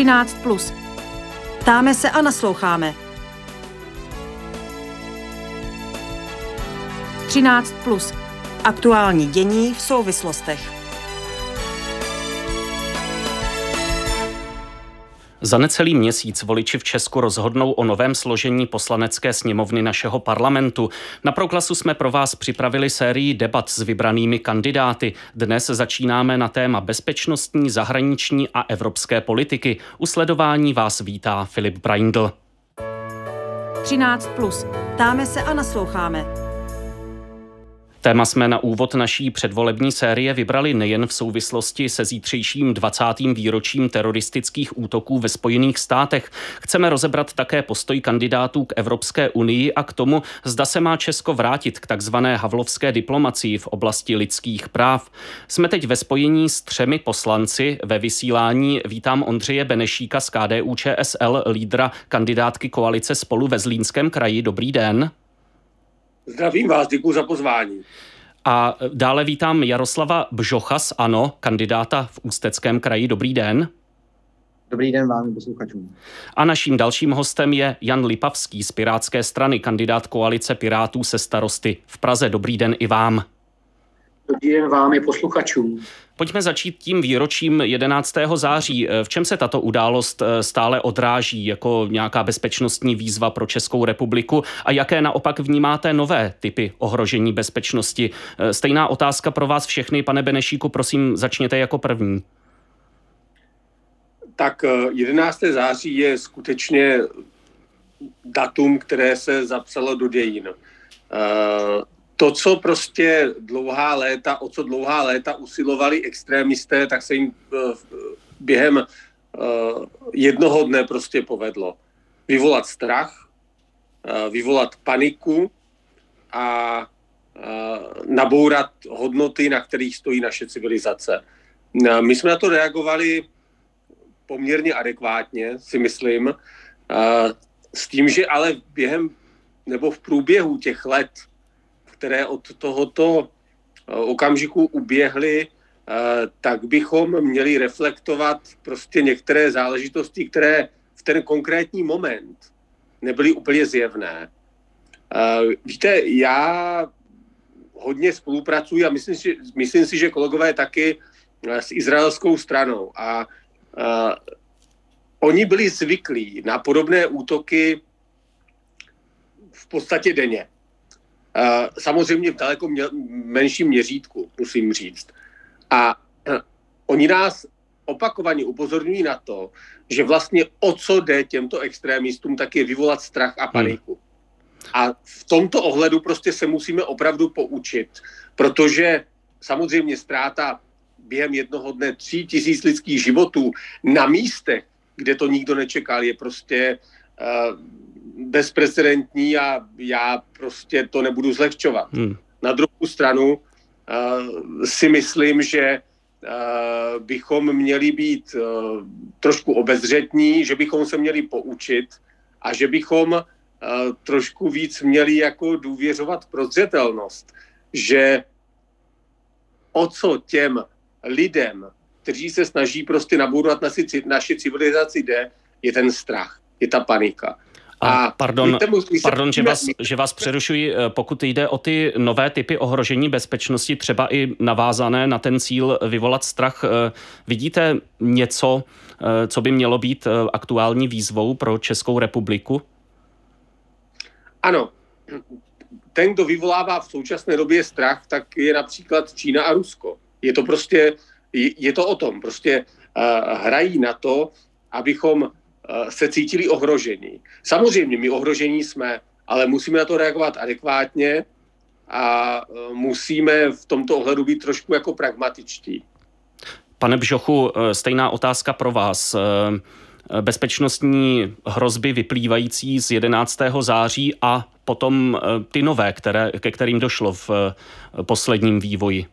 13. Plus. Ptáme se a nasloucháme. 13. Plus. Aktuální dění v souvislostech. Za necelý měsíc voliči v Česku rozhodnou o novém složení poslanecké sněmovny našeho parlamentu. Na proklasu jsme pro vás připravili sérii debat s vybranými kandidáty. Dnes začínáme na téma bezpečnostní, zahraniční a evropské politiky. U sledování vás vítá Filip Braindl. 13. Plus. Ptáme se a nasloucháme. Téma jsme na úvod naší předvolební série vybrali nejen v souvislosti se zítřejším 20. výročím teroristických útoků ve Spojených státech. Chceme rozebrat také postoj kandidátů k Evropské unii a k tomu, zda se má Česko vrátit k takzvané havlovské diplomacii v oblasti lidských práv. Jsme teď ve spojení s třemi poslanci. Ve vysílání vítám Ondřeje Benešíka z KDU ČSL, lídra kandidátky koalice spolu ve Zlínském kraji. Dobrý den. Zdravím vás, děkuji za pozvání. A dále vítám Jaroslava Bžocha z ANO, kandidáta v Ústeckém kraji. Dobrý den. Dobrý den vám, posluchačům. A naším dalším hostem je Jan Lipavský z Pirátské strany, kandidát koalice Pirátů se starosty v Praze. Dobrý den i vám. Dobrý den vám i posluchačům. Pojďme začít tím výročím 11. září. V čem se tato událost eh, stále odráží jako nějaká bezpečnostní výzva pro Českou republiku a jaké naopak vnímáte nové typy ohrožení bezpečnosti? Eh, stejná otázka pro vás všechny, pane Benešíku, prosím, začněte jako první. Tak 11. Eh, září je skutečně datum, které se zapsalo do dějin to, co prostě dlouhá léta, o co dlouhá léta usilovali extrémisté, tak se jim eh, během eh, jednoho dne prostě povedlo. Vyvolat strach, eh, vyvolat paniku a nabourat hodnoty, na kterých stojí naše civilizace. My jsme na to reagovali poměrně adekvátně, si myslím, s tím, že ale během nebo v průběhu těch let které od tohoto eh, okamžiku uběhly, eh, tak bychom měli reflektovat prostě některé záležitosti, které v ten konkrétní moment nebyly úplně zjevné. Eh, víte, já hodně spolupracuji a myslím si, myslím si že kolegové taky s izraelskou stranou. A uh, oni byli zvyklí na podobné útoky v podstatě denně. Samozřejmě v daleko mě, menším měřítku, musím říct. A eh, oni nás opakovaně upozorňují na to, že vlastně o co jde těmto extrémistům, tak je vyvolat strach a paniku. Hmm. A v tomto ohledu prostě se musíme opravdu poučit, protože samozřejmě ztráta během jednoho dne tří tisíc lidských životů na místech, kde to nikdo nečekal, je prostě uh, bezprecedentní a já prostě to nebudu zlehčovat. Hmm. Na druhou stranu uh, si myslím, že uh, bychom měli být uh, trošku obezřetní, že bychom se měli poučit a že bychom uh, trošku víc měli jako důvěřovat prozřetelnost, že o co těm lidem, kteří se snaží prostě nabourat naši, naši civilizaci jde, je ten strach, je ta panika. A pardon, pardon že, vás, že vás přerušuji, eh, pokud jde o ty nové typy ohrožení bezpečnosti, třeba i navázané na ten cíl vyvolat strach, eh, vidíte něco, eh, co by mělo být aktuální výzvou pro Českou republiku? Ano. Ten, kdo vyvolává v současné době strach, tak je například Čína a Rusko. Je to prostě, je to o tom. Prostě hrají na to, abychom se cítili ohrožení. Samozřejmě my ohrožení jsme, ale musíme na to reagovat adekvátně a eh, musíme v tomto ohledu být trošku jako pragmatičtí. Pane Bžochu, eh, stejná otázka pro vás. Bezpečnostní hrozby vyplývající z 11. září a potom ty nové, které, ke kterým došlo v posledním vývoji.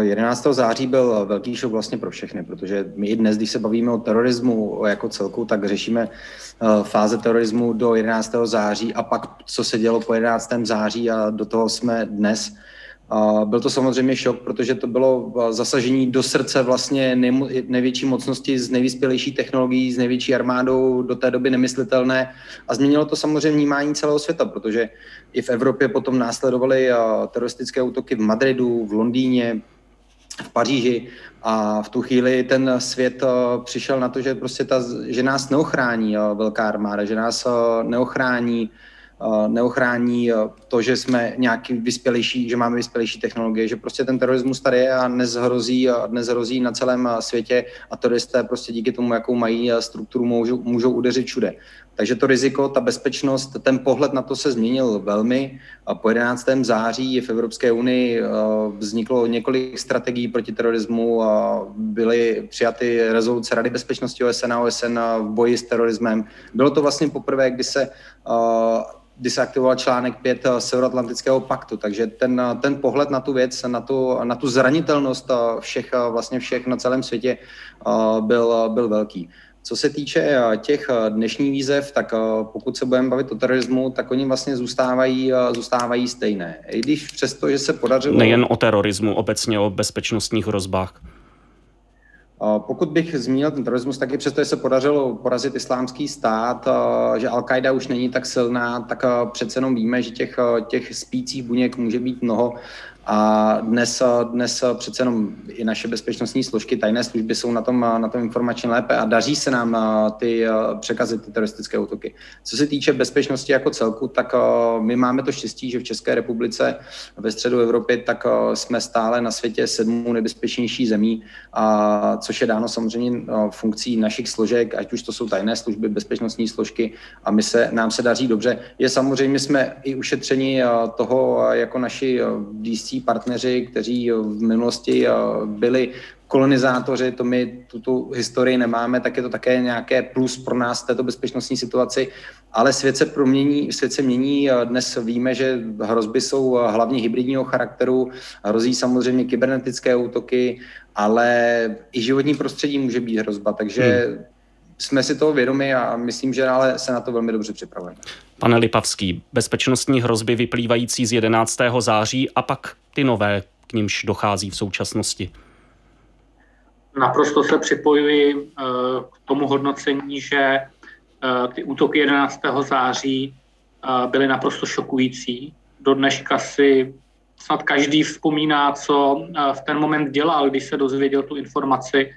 11. září byl velký šok vlastně pro všechny, protože my i dnes, když se bavíme o terorismu jako celku, tak řešíme eh, fáze terorismu do 11. září a pak, co se dělo po 11. září a do toho jsme dnes. Byl to samozřejmě šok, protože to bylo zasažení do srdce vlastně největší mocnosti z nejvyspělejší technologií, s největší armádou do té doby nemyslitelné. A změnilo to samozřejmě vnímání celého světa, protože i v Evropě potom následovaly teroristické útoky v Madridu, v Londýně, v Paříži. A v tu chvíli ten svět přišel na to, že prostě ta, že nás neochrání velká armáda, že nás neochrání neochrání to, že jsme nějaký vyspělejší, že máme vyspělejší technologie, že prostě ten terorismus tady je a dnes hrozí, dnes hrozí na celém světě a teroristé prostě díky tomu, jakou mají strukturu, můžou, můžou udeřit všude. Takže to riziko, ta bezpečnost, ten pohled na to se změnil velmi. Po 11. září v Evropské unii vzniklo několik strategií proti terorismu, byly přijaty rezoluce Rady bezpečnosti OSN a OSN v boji s terorismem. Bylo to vlastně poprvé, kdy se kdy se aktivoval článek 5 eh, Severoatlantického paktu. Takže ten, eh, ten pohled na tu věc, na tu, na tu zranitelnost eh, všech, vlastně všech na celém světě byl, byl velký. Co se týče těch dnešních výzev, tak pokud se budeme bavit o terorismu, tak oni vlastně zůstávají, zůstávají stejné. I když přesto, že se podařilo... Nejen o terorismu, obecně o bezpečnostních hrozbách. Pokud bych zmínil ten terorismus, tak i přesto, že se podařilo porazit islámský stát, že Al-Qaida už není tak silná, tak přece jenom víme, že těch, těch spících buněk může být mnoho a dnes, dnes přece jenom i naše bezpečnostní složky, tajné služby jsou na tom, na tom informačně lépe a daří se nám ty překazit ty teroristické útoky. Co se týče bezpečnosti jako celku, tak my máme to štěstí, že v České republice ve středu Evropy tak jsme stále na světě sedmou nebezpečnější zemí, a což je dáno samozřejmě funkcí našich složek, ať už to jsou tajné služby, bezpečnostní složky a my se, nám se daří dobře. Je samozřejmě, jsme i ušetřeni toho jako naši Partneři, kteří v minulosti eh, byli kolonizátoři, to my tuto historii nemáme, tak je to také nějaké plus pro nás v této bezpečnostní situaci. Ale svět se promění, svět se mění. Dnes víme, že hrozby jsou hlavně hybridního charakteru, hrozí samozřejmě kybernetické útoky, ale i životní prostředí může být hrozba, takže hmm jsme si toho vědomi a myslím, že ale se na to velmi dobře připravujeme. Pane Lipavský, bezpečnostní hrozby vyplývající z 11. září a pak ty nové, k nímž dochází v současnosti? Naprosto se připojuji eh, k tomu hodnocení, že eh, ty útoky 11. září eh, byly naprosto šokující. Do dneška si snad každý vzpomíná, co v ten moment dělal, když se dozvěděl tu informaci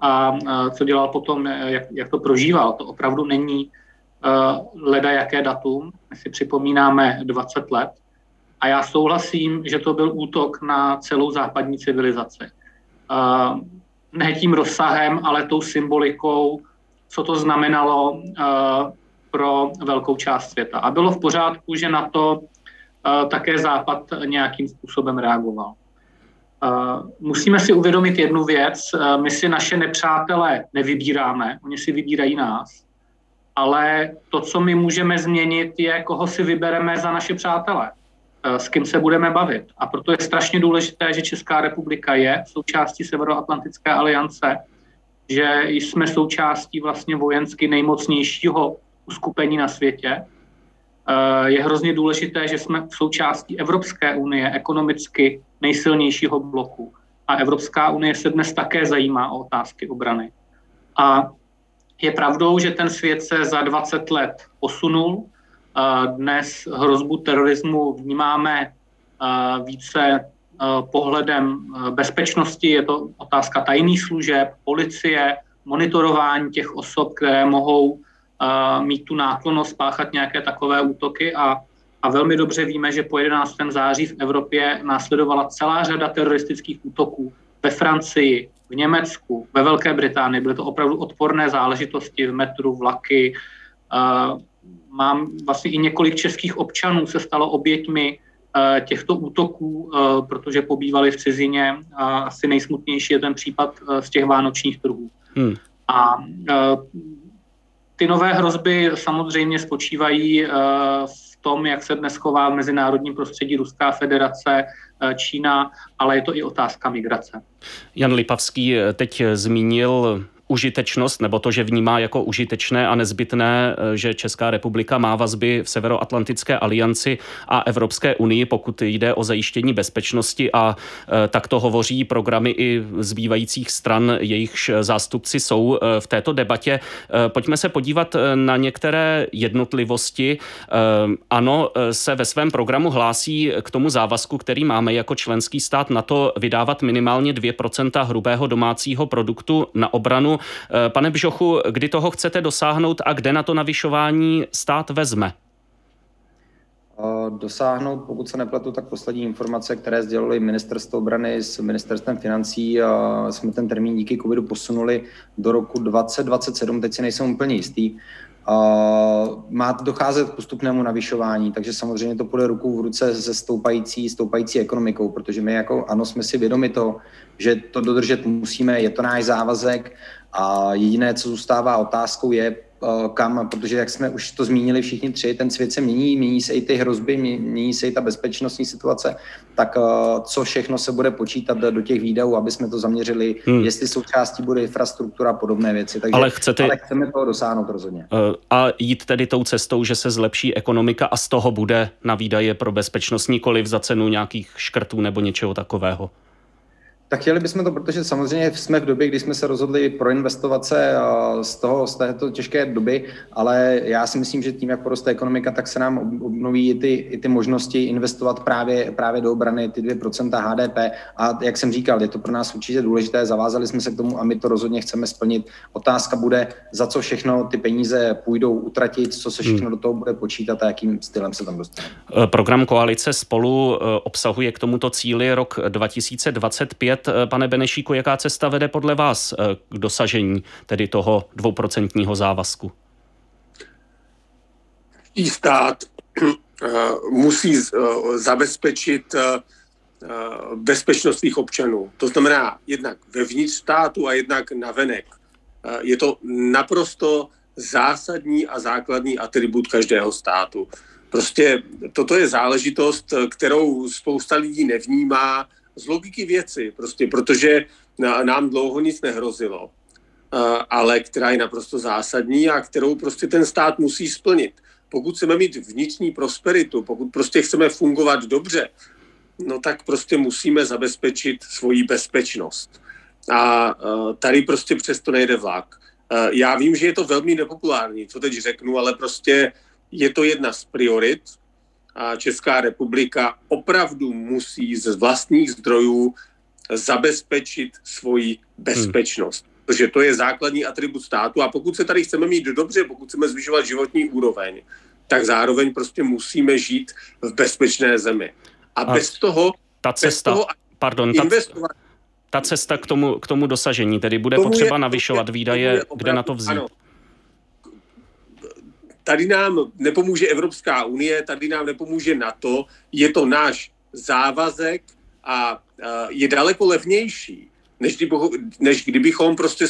a co dělal potom, jak, jak to prožíval. To opravdu není leda jaké datum. My si připomínáme 20 let a já souhlasím, že to byl útok na celou západní civilizaci. Ne tím rozsahem, ale tou symbolikou, co to znamenalo pro velkou část světa. A bylo v pořádku, že na to také Západ nějakým způsobem reagoval. Musíme si uvědomit jednu věc. My si naše nepřátele nevybíráme, oni si vybírají nás. Ale to, co my můžeme změnit, je, koho si vybereme za naše přátele. Eh, s kým se budeme bavit. A proto je strašně důležité, že Česká republika je součástí Severoatlantické aliance, že jsme součástí vlastně vojensky nejmocnějšího uskupení na světě. Eh, je hrozně důležité, že jsme součástí Evropské unie, ekonomicky nejsilnějšího bloku. A Evropská unie se dnes také zajímá o otázky obrany. A je pravdou, že ten svět se za 20 let posunul, dnes hrozbu terorismu vnímáme více pohledem bezpečnosti. Je to otázka tajných služeb, policie, monitorování těch osob, které mohou mít tu náklonost spáchat nějaké takové útoky a, a velmi dobře víme, že po 11. září v Evropě následovala celá řada teroristických útoků ve Francii, v Německu, ve Velké Británii. Byly to opravdu odporné záležitosti v metru, vlaky, mám vlastně i několik českých občanů se stalo oběťmi eh, těchto útoků, eh, protože pobývali v cizině. A asi nejsmutnější je ten případ eh, z těch vánočních trhů. Hmm. A ty nové hrozby samozřejmě spočívají v tom, jak se dnes chová v mezinárodním prostředí Ruská federace, Čína, ale je to i otázka migrace. Jan Lipavský teď zmínil užitečnost, nebo to, že vnímá jako užitečné a nezbytné, eh, že Česká republika má vazby v Severoatlantické alianci a Evropské unii, pokud jde o zajištění bezpečnosti a eh, tak to hovoří programy i zbývajících stran, jejichž zástupci jsou v této debatě. Pojďme se podívat na některé jednotlivosti. Ano, se ve svém programu hlásí k tomu závazku, který máme jako členský stát na to vydávat minimálně 2% hrubého domácího produktu na obranu. Eh, pane Bžochu, kdy toho chcete dosáhnout a kde na to navyšování stát vezme? dosáhnout, pokud se nepletu, tak poslední informace, které sdělili ministerstvo obrany s ministerstvem financí, a jsme ten termín díky covidu posunuli do roku 2027, teď si nejsem úplně jistý. Má docházet k postupnému navyšování, takže samozřejmě to půjde ruku v ruce se stoupající, stoupající ekonomikou, protože my jako ano, jsme si vědomi to, že to dodržet musíme, je to náš závazek a jediné, co zůstává otázkou, je, Eh, kam, protože jak jsme už to zmínili všichni tři, ten svět se mění, mění se i ty hrozby, mění se i ta bezpečnostní situace, tak eh, co všechno se bude počítat do těch výdajů, aby jsme to zaměřili, hmm. jestli součástí bude infrastruktura a podobné věci. Takže, ale, chcete, ale chceme toho dosáhnout rozhodně. Eh, a jít tedy tou cestou, že se zlepší ekonomika a z toho bude na výdaje pro bezpečnost nikoliv za cenu nějakých škrtů nebo něčeho takového. Tak chtěli bychom to, protože samozřejmě jsme v době, kdy jsme se rozhodli proinvestovat se z, toho, z této těžké doby, ale já si myslím, že tím, jak poroste ekonomika, tak se nám obnoví i ty, i ty možnosti investovat právě, právě do obrany, ty 2% HDP. A jak jsem říkal, je to pro nás určitě důležité, zavázali jsme se k tomu a my to rozhodně chceme splnit. Otázka bude, za co všechno ty peníze půjdou utratit, co se všechno hmm. do toho bude počítat a jakým stylem se tam dostane. Program koalice spolu eh, obsahuje k tomuto cíli rok 2025 vědět, eh, pane Benešíku, jaká cesta vede podle vás eh, k dosažení tedy toho dvouprocentního závazku? Stát eh, musí zabezpečit bezpečnost svých občanů. To znamená jednak vevnitř státu a jednak navenek. Je to naprosto zásadní a základní atribut každého státu. Prostě toto je záležitost, kterou spousta lidí nevnímá, z logiky věci, prostě protože nám dlouho nic nehrozilo, ale která je naprosto zásadní a kterou prostě ten stát musí splnit. Pokud chceme mít vnitřní prosperitu, pokud prostě chceme fungovat dobře, no tak prostě musíme zabezpečit svoji bezpečnost. A tady prostě přesto nejde vlak. Já vím, že je to velmi nepopulární, co teď řeknu, ale prostě je to jedna z priorit Česká republika opravdu musí z vlastních zdrojů zabezpečit svoji bezpečnost. Hmm. Protože to je základní atribut státu a pokud se tady chceme mít dobře, pokud chceme zvyšovat životní úroveň, tak zároveň prostě musíme žít v bezpečné zemi. A, a bez toho... Ta cesta, bez toho pardon, investovat, ta, ta cesta k tomu, k tomu dosažení, tedy bude potřeba je, navyšovat výdaje, kde na to vzít. Ano, tady nám nepomůže Evropská unie, tady nám nepomůže NATO, je to náš závazek a je daleko levnější, než, kdyby, než kdybychom prostě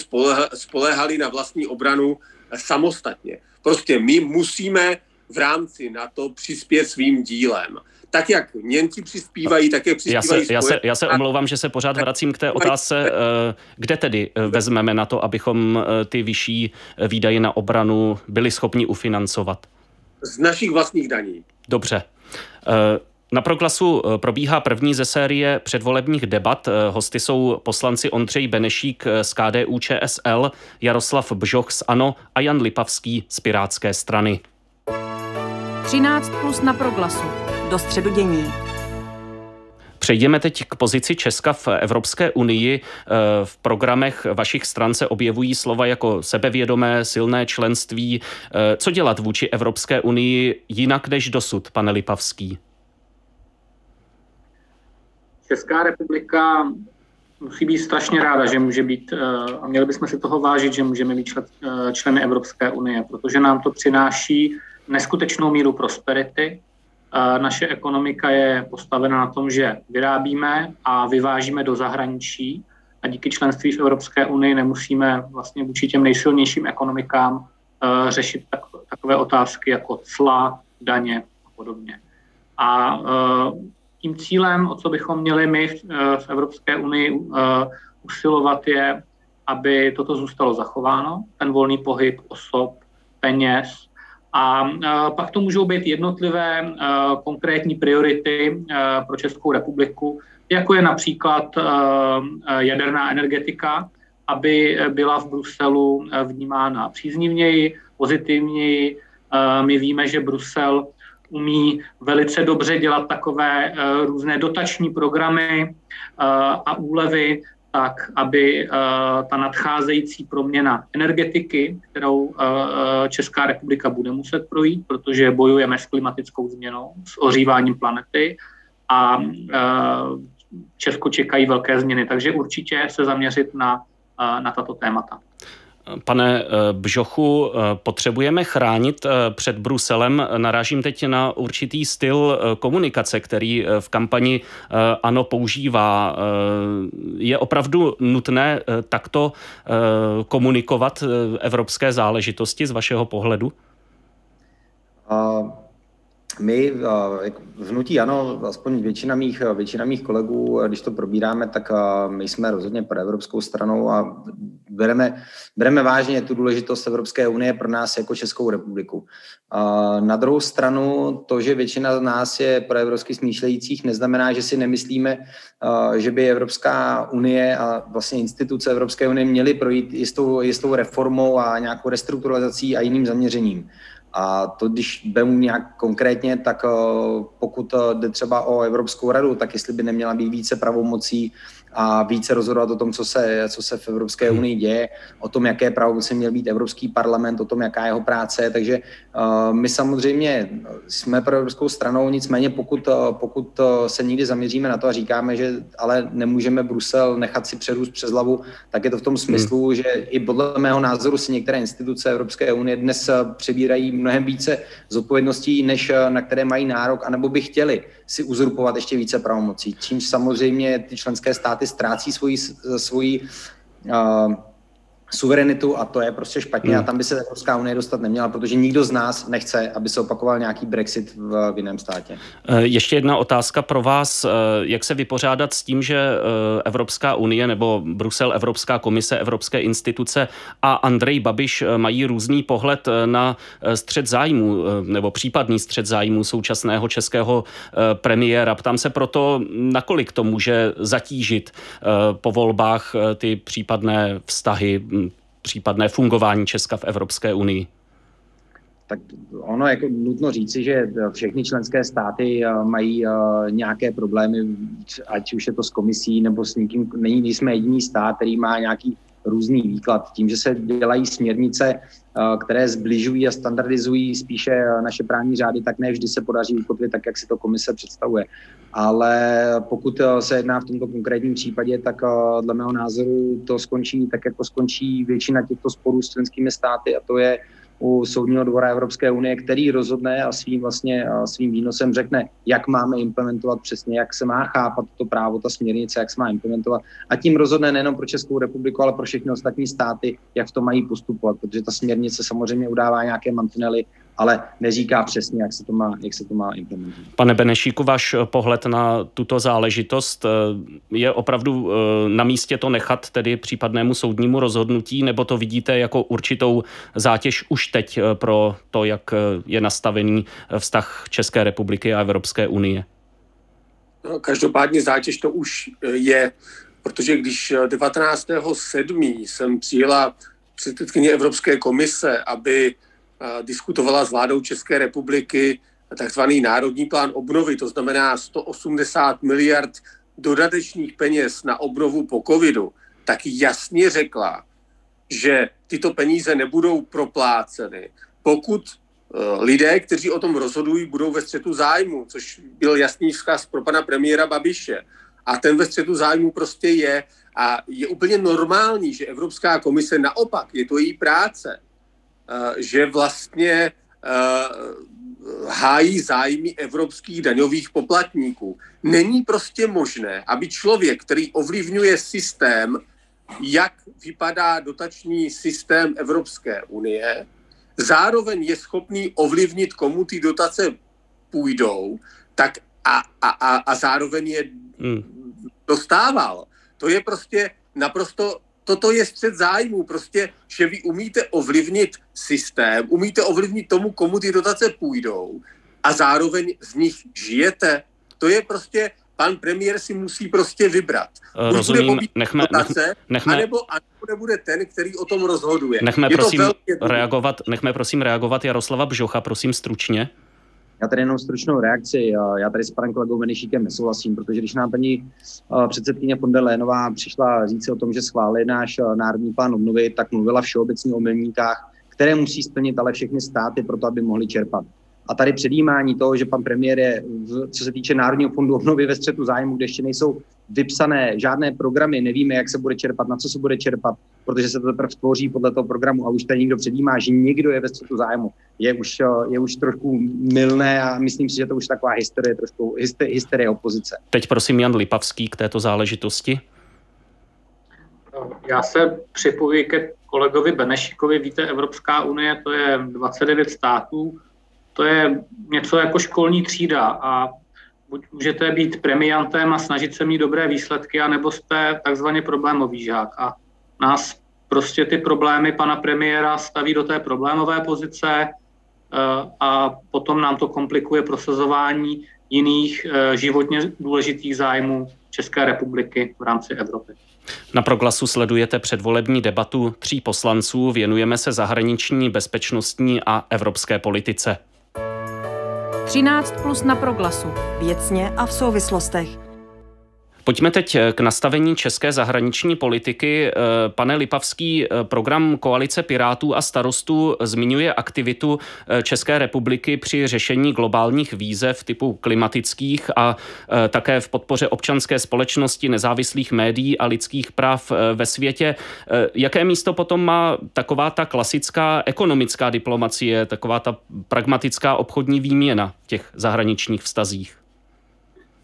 spolehali na vlastní obranu samostatně. Prostě my musíme v rámci NATO přispět svým dílem tak, jak Němci přispívají, tak jak přispívají já se, já, se, já se omlouvám, že se pořád vracím k té otázce, eh, kde tedy eh, vezmeme na to, abychom eh, ty vyšší výdaje na obranu byli schopni ufinancovat? Z našich vlastních daní. Dobře. Na Proglasu probíhá první ze série předvolebních debat. Hosty jsou poslanci Ondřej Benešík z KDU ČSL, Jaroslav Bžoch z ANO a Jan Lipavský z Pirátské strany. 13 plus na Proglasu do středu dění. Přejdeme teď k pozici Česka v Evropské unii. Eh, v programech vašich stran se objevují slova jako sebevědomé, silné členství. Eh, co dělat vůči Evropské unii jinak než dosud, pane Lipavský? Česká republika musí být strašně ráda, že může být, eh, a měli bychom si toho vážit, že můžeme být členy Evropské unie, protože nám to přináší neskutečnou míru prosperity, naše ekonomika je postavena na tom, že vyrábíme a vyvážíme do zahraničí a díky členství v Evropské unii nemusíme vlastně vůči těm nejsilnějším ekonomikám uh, řešit tak, takové otázky jako cla, daně a podobně. A uh, tím cílem, o co bychom měli my v, Evropské unii usilovat, je, aby toto zůstalo zachováno, ten volný pohyb osob, peněz. A pak to můžou být jednotlivé konkrétní priority pro Českou republiku, jako je například jaderná energetika, aby byla v Bruselu vnímána příznivněji, pozitivněji. My víme, že Brusel umí velice dobře dělat takové různé dotační programy a úlevy tak aby uh, ta nadcházející proměna energetiky, kterou uh, Česká republika bude muset projít, protože bojujeme s klimatickou změnou, s ohříváním planety a Česko čekají velké změny, takže určitě se zaměřit na, na tato témata. Pane eh, Bžochu, eh, potřebujeme chránit eh, před Bruselem. Narážím teď na určitý styl komunikace, který v kampani ANO používá. Je opravdu nutné takto komunikovat evropské záležitosti z vašeho pohledu? My v hnutí ano, aspoň většina mých, většina mých kolegů, když to probíráme, tak my jsme rozhodně pro evropskou stranou a bereme, bereme vážně tu důležitost Evropské unie pro nás jako Českou republiku. Na druhou stranu to, že většina z nás je pro evropsky smýšlejících, neznamená, že si nemyslíme, že by Evropská unie a vlastně instituce Evropské unie měly projít jistou, jistou reformou a nějakou restrukturalizací a jiným zaměřením. A to, když vemu nějak konkrétně, tak pokud jde třeba o Evropskou radu, tak jestli by neměla být více pravomocí a více rozhodovat o tom, co se, co se v Evropské hmm. unii děje, o tom, jaké pravomoci měl být Evropský parlament, o tom, jaká jeho práce. Takže uh, my samozřejmě jsme pro Evropskou stranou, nicméně pokud, uh, pokud uh, se někdy zaměříme na to a říkáme, že ale nemůžeme Brusel nechat si přerůst přes hlavu, tak je to v tom smyslu, hmm. že i podle mého názoru si některé instituce Evropské unie dnes přebírají mnohem více zodpovědností, než na které mají nárok, anebo by chtěli si uzurpovat ještě více pravomocí. Čímž samozřejmě ty členské státy ztrácí svoji, svoji uh, suverenitu a to je prostě špatně hmm. a tam by se Evropská unie dostat neměla, protože nikdo z nás nechce, aby se opakoval nějaký Brexit v, v jiném státě. Eh, ještě jedna otázka pro vás. Eh, jak se vypořádat s tím, že eh, Evropská unie nebo Brusel, Evropská komise, Evropské instituce a Andrej Babiš mají různý pohled na střed zájmu nebo případný střed zájmu současného českého premiéra. Ptám se proto, nakolik to může zatížit po volbách ty případné vztahy případné fungování Česka v Evropské unii? Tak ono jako nutno říci, že všechny členské státy eh, mají eh, nějaké problémy, ať už je to s komisí nebo s někým, není, nejsme jediný stát, který má nějaký různý výklad. Tím, že se dělají směrnice, eh, které zbližují a standardizují spíše naše právní řády, tak ne vždy se podaří ukotvit tak, jak si to komise představuje. Ale pokud eh, se jedná v tomto konkrétním případě, tak eh, dle mého názoru to skončí tak, jako skončí většina těchto sporů s členskými státy a to je u Soudního dvora Evropské unie, který rozhodne a svým, vlastně, svým výnosem řekne, jak máme implementovat přesně, jak se má chápat to právo, ta směrnice, jak se má implementovat. A tím rozhodne nejenom pro Českou republiku, ale pro všechny ostatní státy, jak to mají postupovat, protože ta směrnice samozřejmě udává nějaké mantinely, ale neříká přesně, jak se to má, jak se to má implementovat. Pane Benešíku, váš pohled na tuto záležitost eh, je opravdu eh, na místě to nechat tedy případnému soudnímu rozhodnutí, nebo to vidíte jako určitou zátěž už teď eh, pro to, jak je nastavený vztah České republiky a Evropské unie? No, každopádně zátěž to už je, protože když 19.7. jsem přijela předsedkyně Evropské komise, aby diskutovala s vládou České republiky takzvaný národní plán obnovy, to znamená 180 miliard dodatečných peněz na obnovu po covidu, tak jasně řekla, že tyto peníze nebudou propláceny, pokud eh, lidé, kteří o tom rozhodují, budou ve střetu zájmu, což byl jasný vzkaz pro pana premiéra Babiše. A ten ve střetu zájmu prostě je a je úplně normální, že Evropská komise naopak, je to její práce, že vlastně eh, hájí zájmy evropských daňových poplatníků. Není prostě možné, aby člověk, který ovlivňuje systém, jak vypadá dotační systém Evropské unie, zároveň je schopný ovlivnit, komu ty dotace půjdou, tak a, a, a, a zároveň je hmm. dostával. To je prostě naprosto toto je střed zájmu, prostě, že vy umíte ovlivnit systém, umíte ovlivnit tomu, komu ty dotace půjdou a zároveň z nich žijete. To je prostě, pan premiér si musí prostě vybrat. Buď Rozumím, nechme, dotace, nechme, anebo, anebo nebude ten, který o tom rozhoduje. Nechme je prosím reagovat, nechme prosím reagovat Jaroslava Bžocha, prosím stručně. Já tady jenom stručnou reakci. Já tady s panem kolegou Venešíkem nesouhlasím, protože když nám paní eh, předsedkyně von der Lénová přišla říct o tom, že schválí náš eh, národní plán obnovy, tak mluvila všeobecně o milníkách, které musí splnit ale všechny státy pro to, aby mohli čerpat. A tady předjímání toho, že pan premiér je, co se týče Národního fondu obnovy ve střetu zájmu, kde ještě nejsou vypsané žádné programy, nevíme, jak se bude čerpat, na co se bude čerpat, protože se to teprve tvoří podle toho programu a už tady někdo předjímá, že někdo je ve střetu zájmu, je už, je už trošku milné a myslím si, že to už taková hysterie, trošku hysterie opozice. Teď prosím Jan Lipavský k této záležitosti. Já se připojuji ke kolegovi Benešikovi. Víte, Evropská unie to je 29 států, to je něco jako školní třída a buď můžete být premiantem a snažit se mít dobré výsledky, anebo jste takzvaně problémový žák. A nás prostě ty problémy pana premiéra staví do té problémové pozice eh, a potom nám to komplikuje prosazování jiných eh, životně důležitých zájmů České republiky v rámci Evropy. Na proglasu sledujete předvolební debatu tří poslanců. Věnujeme se zahraniční, bezpečnostní a evropské politice. 13 plus na proglasu. Věcně a v souvislostech. Pojďme teď eh, k nastavení české zahraniční politiky. Eh, pane Lipavský, eh, program Koalice Pirátů a starostů zmiňuje aktivitu České republiky při řešení globálních výzev typu klimatických a také v podpoře občanské společnosti, nezávislých médií a lidských práv ve světě. Jaké místo potom má taková ta klasická ekonomická diplomacie, taková ta pragmatická obchodní výměna v těch zahraničních vztazích?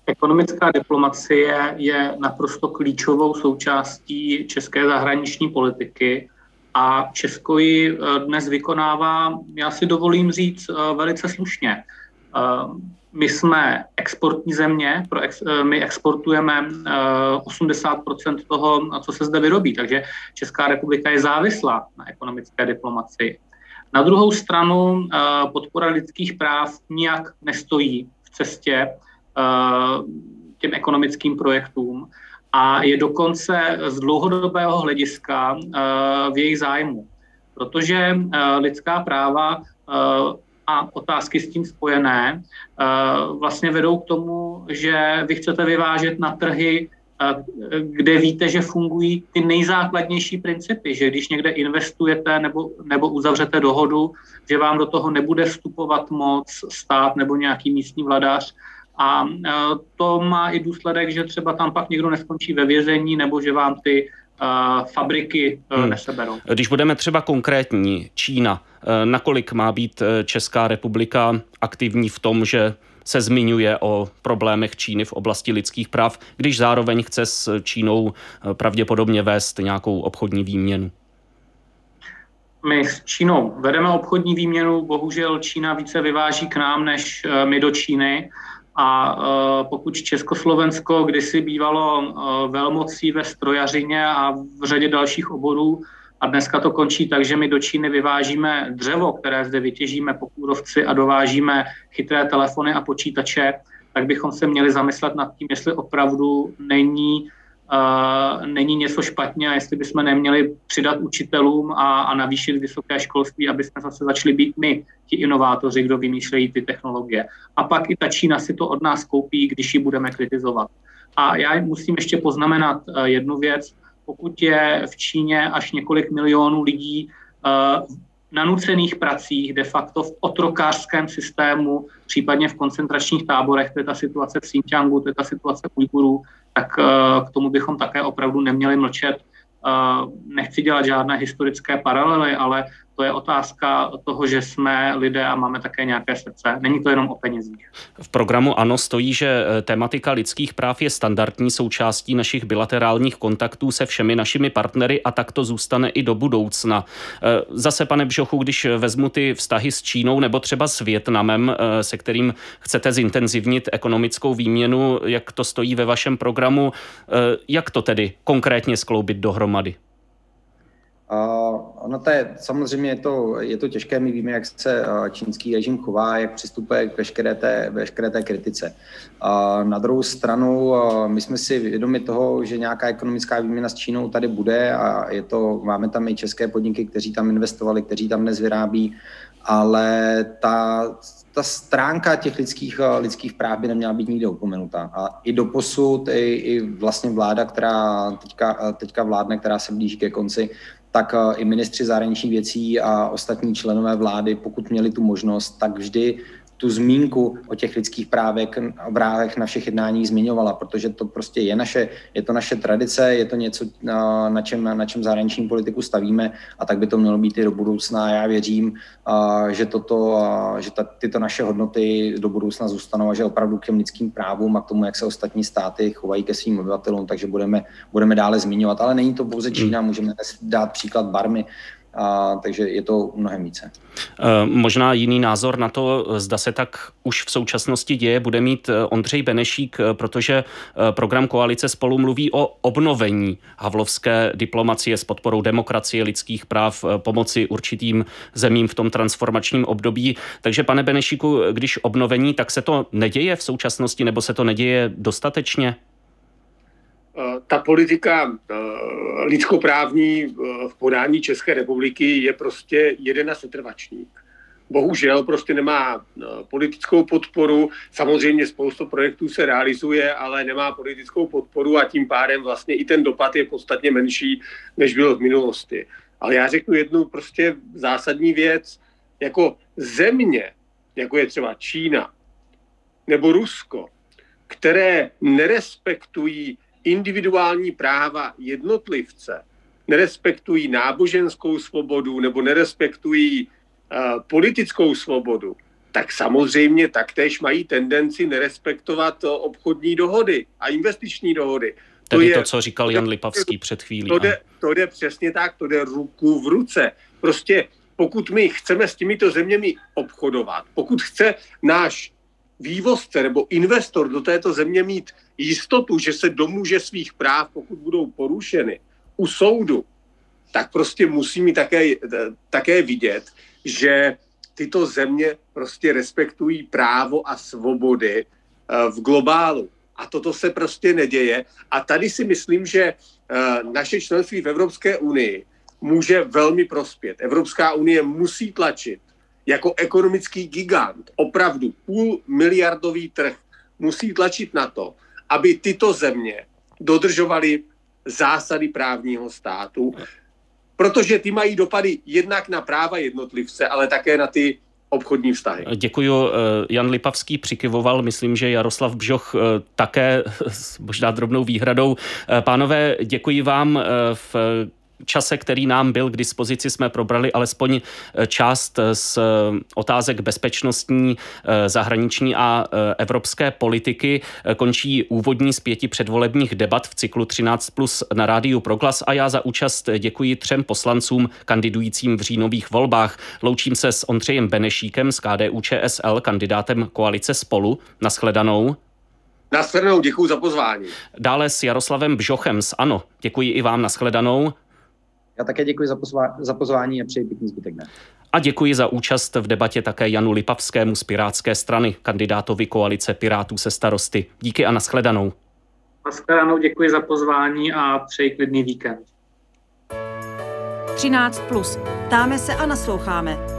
Ekonomická diplomacie je naprosto klíčovou součástí české zahraniční politiky a Česko ji eh, dnes vykonává, já si dovolím říct, eh, velice slušně. Eh, my jsme exportní země, my exportujeme 80% toho, co se zde vyrobí, takže Česká republika je závislá na ekonomické diplomacii. Na druhou stranu podpora lidských práv nijak nestojí v cestě těm ekonomickým projektům a je dokonce z dlouhodobého hlediska eh, v jejich zájmu. Protože eh, lidská práva a otázky s tím spojené vlastně vedou k tomu, že vy chcete vyvážet na trhy, kde víte, že fungují ty nejzákladnější principy, že když někde investujete nebo, nebo uzavřete dohodu, že vám do toho nebude vstupovat moc stát nebo nějaký místní vladař, a e, to má i důsledek, že třeba tam pak někdo neskončí ve vězení nebo že vám ty uh, fabriky uh, hmm. neseberou. Když budeme třeba konkrétní, Čína, nakolik má být Česká republika aktivní v tom, že se zmiňuje o problémech Číny v oblasti lidských práv, když zároveň chce s Čínou pravděpodobně vést nějakou obchodní výměnu? My s Čínou vedeme obchodní výměnu, bohužel Čína více vyváží k nám, než my do Číny. A e, pokud Československo kdysi bývalo e, velmocí ve strojařině a v řadě dalších oborů, a dneska to končí tak, že my do Číny vyvážíme dřevo, které zde vytěžíme po kůrovci a dovážíme chytré telefony a počítače, tak bychom se měli zamyslet nad tím, jestli opravdu není není něco špatně a jestli bychom neměli přidat učitelům a, a navýšit vysoké školství, aby jsme zase začali být my, ti inovátoři, kdo vymýšlejí ty technologie. A pak i ta Čína si to od nás koupí, když ji budeme kritizovat. A já musím ještě poznamenat uh, jednu věc. Pokud je v Číně až několik milionů lidí uh, na nucených pracích, de facto v otrokářském systému, případně v koncentračních táborech, to je ta situace v Xinjiangu, to je ta situace Ujgurů, tak eh, k tomu bychom také opravdu neměli mlčet. Eh, nechci dělat žádné historické paralely, ale to je otázka toho, že jsme lidé a máme také nějaké srdce. Není to jenom o penězích. V programu ANO stojí, že eh, tematika lidských práv je standardní součástí našich bilaterálních kontaktů se všemi našimi partnery a tak to zůstane i do budoucna. Eh, zase, pane Bžochu, když vezmu ty vztahy s Čínou nebo třeba s Větnamem, eh, se kterým chcete zintenzivnit ekonomickou výměnu, jak to stojí ve vašem programu, jak to tedy konkrétně skloubit dohromady? Ono to je, samozřejmě je to, je to těžké, my víme, jak se čínský režim chová, jak přistupuje k veškeré té, veškeré té kritice. Na druhou stranu, my jsme si vědomi toho, že nějaká ekonomická výměna s Čínou tady bude a je to, máme tam i české podniky, kteří tam investovali, kteří tam dnes vyrábí, ale ta, ta stránka těch lidských, lidských práv by neměla být nikdy opomenutá. A i do posud, i, i vlastně vláda, která teďka, teďka vládne, která se blíží ke konci, tak eh, i ministři zahraničních věcí a ostatní členové vlády, pokud měli tu možnost, tak vždy tu zmínku o těch lidských právech, právech na všech jednáních zmiňovala, protože to prostě je naše, je to naše tradice, je to něco, na čem, na čem zahraniční politiku stavíme a tak by to mělo být i do budoucna. Já věřím, že, toto, že ta, tyto naše hodnoty do budoucna zůstanou a že opravdu k těm lidským právům a k tomu, jak se ostatní státy chovají ke svým obyvatelům, takže budeme, budeme dále zmiňovat. Ale není to pouze Čína, můžeme dát příklad Barmy, a, takže je to mnohem více. E, možná jiný názor na to, zda se tak už v současnosti děje, bude mít e, Ondřej Benešík, e, protože program Koalice spolu mluví o obnovení havlovské diplomacie s podporou demokracie, lidských práv, pomoci určitým zemím v tom transformačním období. Takže pane Benešíku, když obnovení, tak se to neděje v současnosti nebo se to neděje dostatečně? Eh, ta politika eh, lidskoprávní eh, v podání České republiky je prostě jeden a setrvačník. Bohužel prostě nemá politickou podporu. Samozřejmě spoustu projektů se realizuje, ale nemá politickou podporu a tím pádem vlastně i ten dopad je podstatně menší, než byl v minulosti. Ale já řeknu jednu prostě zásadní věc. Jako země, jako je třeba Čína nebo Rusko, které nerespektují individuální práva jednotlivce, nerespektují náboženskou svobodu nebo nerespektují uh, politickou svobodu, tak samozřejmě taktéž mají tendenci nerespektovat uh, obchodní dohody a investiční dohody. Tedy to, je, to co říkal Jan Lipavský před chvílí. To jde, to jde přesně tak, to jde ruku v ruce. Prostě pokud my chceme s těmito zeměmi obchodovat, pokud chce náš vývozce nebo investor do této země mít jistotu, že se domůže svých práv, pokud budou porušeny u soudu, tak prostě musí mi také, také vidět, že tyto země prostě respektují právo a svobody eh, v globálu. A toto se prostě neděje. A tady si myslím, že eh, naše členství v Evropské unii může velmi prospět. Evropská unie musí tlačit jako ekonomický gigant, opravdu půl miliardový trh, musí tlačit na to, aby tyto země dodržovaly zásady právního státu, protože ty mají dopady jednak na práva jednotlivce, ale také na ty obchodní vztahy. Děkuji. Eh, Jan Lipavský přikyvoval, myslím, že Jaroslav Bžoch eh, také s možná drobnou výhradou. Eh, pánové, děkuji vám v čase, který nám byl k dispozici, jsme probrali alespoň eh, část eh, z eh, otázek bezpečnostní, zahraniční a evropské politiky. Končí úvodní z pěti předvolebních debat v cyklu 13 plus na rádiu Proglas a já za účast děkuji třem poslancům kandidujícím v říjnových volbách. Loučím se s Ondřejem Benešíkem z KDU ČSL, kandidátem koalice Spolu. Naschledanou. Naschledanou, děkuji za pozvání. Dále s Jaroslavem Bžochem z ANO. Děkuji i vám, naschledanou. Já také děkuji za, pozvání, za pozvání a přeji pěkný zbytek dne. A děkuji za účast v debatě také Janu Lipavskému z Pirátské strany, kandidátovi koalice Pirátů se starosty. Díky a nashledanou. Nashledanou, děkuji za pozvání a přeji klidný víkend. 13. Plus. Táme se a nasloucháme.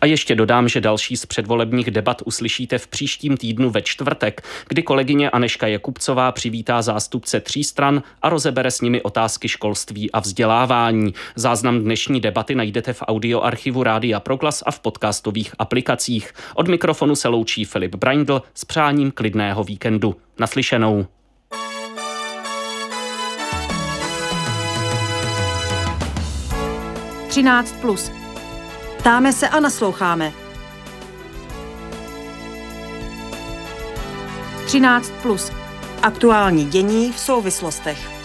A ještě dodám, že další z předvolebních debat uslyšíte v příštím týdnu ve čtvrtek, kdy kolegyně Aneška Jakubcová přivítá zástupce tří stran a rozebere s nimi otázky školství a vzdělávání. Záznam dnešní debaty najdete v audioarchivu Rádia Proglas a v podcastových aplikacích. Od mikrofonu se loučí Filip Braindl s přáním klidného víkendu. Naslyšenou. Plus Ptáme se a nasloucháme. 13. Plus. Aktuální dění v souvislostech.